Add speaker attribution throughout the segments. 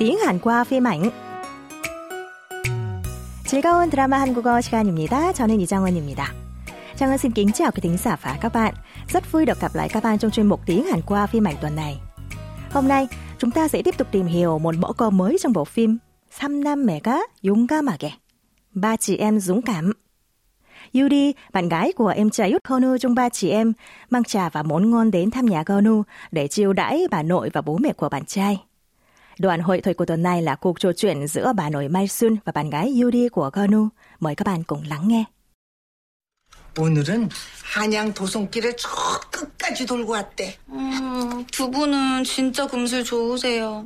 Speaker 1: tiếng Hàn qua phim ảnh. 즐거운 드라마 한국어 시간입니다. 저는 이정원입니다. Trang Ân xin kính chào quý thính giả và các bạn. Rất vui được gặp lại các bạn trong chuyên mục tiếng Hàn qua phim ảnh tuần này. Hôm nay, chúng ta sẽ tiếp tục tìm hiểu một mẫu câu mới trong bộ phim 삼남매가 용감하게. Ba chị em dũng cảm. Yuri, bạn gái của em trai út Konu trong ba chị em, mang trà và món ngon đến thăm nhà Konu để chiêu đãi bà nội và bố mẹ của bạn trai. Đoạn hội thoại của tuần này là cuộc trò chuyện giữa bà nội Mai Sun và bạn gái Yuri của Konu. Mời các bạn cùng lắng nghe.
Speaker 2: 오늘은 한양 도성길에 저 끝까지 돌고 왔대.
Speaker 3: 음, 두 분은 진짜 금슬 좋으세요.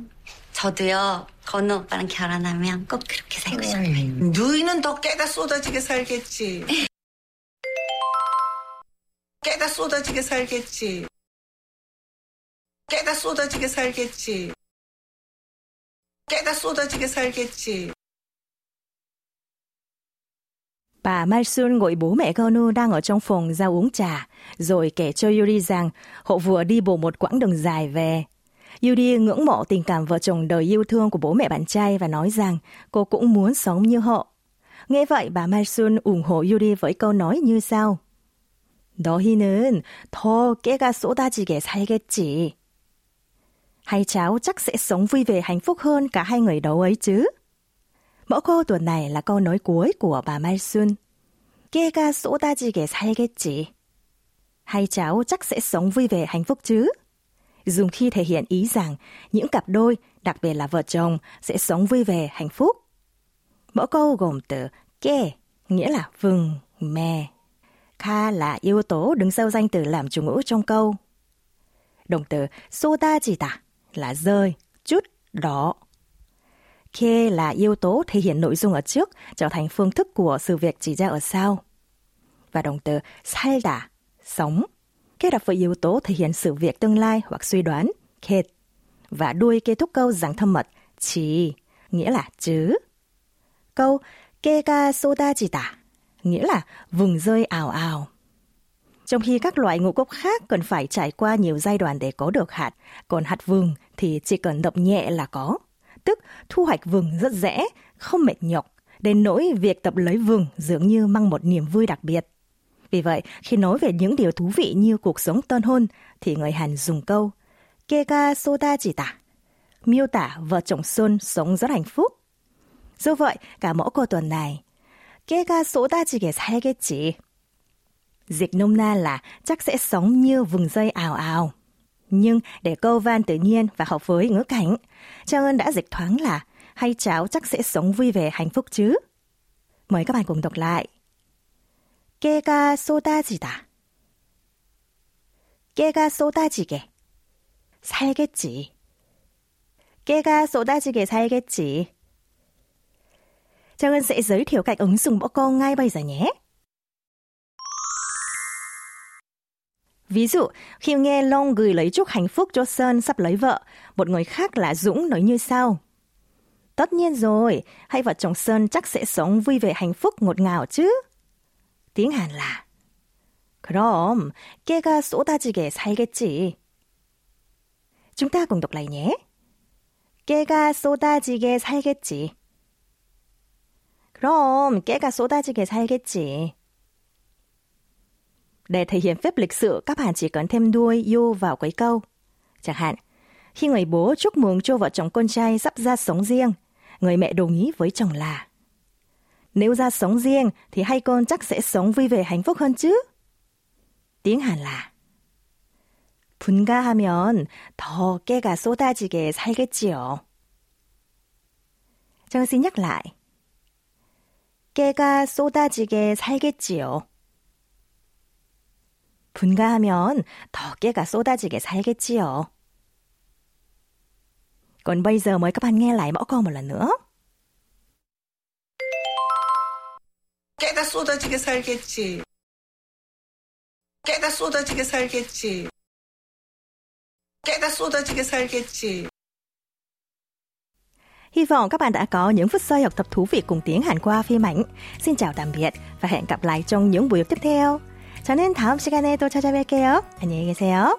Speaker 4: 저도요. 건우 오빠랑 결혼하면 꼭 그렇게 살고 싶어요.
Speaker 2: 음, 너희는 더 깨가 쏟아지게 살겠지. 깨가 쏟아지게 살겠지. 깨가 쏟아지게 살겠지. 깨가 쏟아지게 살겠지.
Speaker 1: Bà Malsun gọi bố mẹ Gonu đang ở trong phòng ra uống trà, rồi kể cho Yuri rằng họ vừa đi bộ một quãng đường dài về. Yuri ngưỡng mộ tình cảm vợ chồng đời yêu thương của bố mẹ bạn trai và nói rằng cô cũng muốn sống như họ. Nghe vậy, bà Malsun ủng hộ Yuri với câu nói như sau. 너희는 더 깨가 쏟아지게 살겠지. Hai cháu chắc sẽ sống vui vẻ hạnh phúc hơn cả hai người đâu ấy chứ. Mẫu câu tuần này là câu nói cuối của bà Mai Xuân. 깨가 쏟아지게 살겠지. Hai cháu chắc sẽ sống vui vẻ hạnh phúc chứ. Dùng khi thể hiện ý rằng những cặp đôi, đặc biệt là vợ chồng, sẽ sống vui vẻ hạnh phúc. Mẫu câu gồm từ ke, nghĩa là vừng, mè. Kha là yếu tố đứng sau danh từ làm chủ ngữ trong câu. Động từ 쏟아지다 là rơi, chút, đỏ. Kê là yếu tố thể hiện nội dung ở trước, trở thành phương thức của sự việc chỉ ra ở sau. Và động từ sai salda, sống, kết hợp với yếu tố thể hiện sự việc tương lai hoặc suy đoán, kệt, và đuôi kết thúc câu dạng thâm mật, chỉ, nghĩa là chứ. Câu kê ca soda chỉ tả, nghĩa là vùng rơi ảo ảo trong khi các loại ngũ cốc khác cần phải trải qua nhiều giai đoạn để có được hạt, còn hạt vừng thì chỉ cần đập nhẹ là có. Tức thu hoạch vừng rất dễ, không mệt nhọc, đến nỗi việc tập lấy vừng dường như mang một niềm vui đặc biệt. Vì vậy, khi nói về những điều thú vị như cuộc sống tân hôn, thì người Hàn dùng câu Keka Soda chỉ tả, miêu tả vợ chồng Xuân sống rất hạnh phúc. Do vậy, cả mẫu cô tuần này, Keka Soda chỉ kể sai cái chỉ Dịch nôm na là chắc sẽ sống như vùng dây ảo ảo. Nhưng để câu van tự nhiên và hợp với ngữ cảnh, Trang Ơn đã dịch thoáng là hay cháu chắc sẽ sống vui vẻ hạnh phúc chứ. Mời các bạn cùng đọc lại. 깨가 쏟아지다. 깨가 쏟아지게. 살겠지. 깨가 쏟아지게 살겠지. Trang Ân sẽ giới thiệu cách ứng dụng mẫu câu ngay bây giờ nhé. Ví dụ, khi nghe Long gửi lời chúc hạnh phúc cho Sơn sắp lấy vợ, một người khác là Dũng nói như sau. Tất nhiên rồi, hai vợ chồng Sơn chắc sẽ sống vui vẻ hạnh phúc ngọt ngào chứ. tiếng Hàn là 그럼 깨가 쏟아지게 살겠지. chúng ta cùng đọc lại nhé. 깨가 쏟아지게 살겠지. 그럼 깨가 쏟아지게 살겠지. Để thể hiện phép lịch sự, các bạn chỉ cần thêm đuôi you vào cuối câu. Chẳng hạn, khi người bố chúc mừng cho vợ chồng con trai sắp ra sống riêng, người mẹ đồng ý với chồng là Nếu ra sống riêng thì hai con chắc sẽ sống vui vẻ hạnh phúc hơn chứ. tiếng Hàn là 분가하면 더 깨가 쏟아지게 살겠지요. Trang xin nhắc lại. 깨가 쏟아지게 살겠지요. 분가하면 더 깨가 쏟아지게 살겠지요. Còn bây giờ mời các bạn nghe lại mẫu câu một lần nữa.
Speaker 2: 깨가 쏟아지게 살겠지. 깨가 쏟아지게 살겠지. 깨가 쏟아지게 살겠지.
Speaker 1: Hy vọng các bạn đã có những phút giây học tập thú vị cùng tiếng Hàn qua phim ảnh. Xin chào tạm biệt và hẹn gặp lại trong những buổi tiếp theo. 저는 다음 시간에 또 찾아뵐게요. 안녕히 계세요.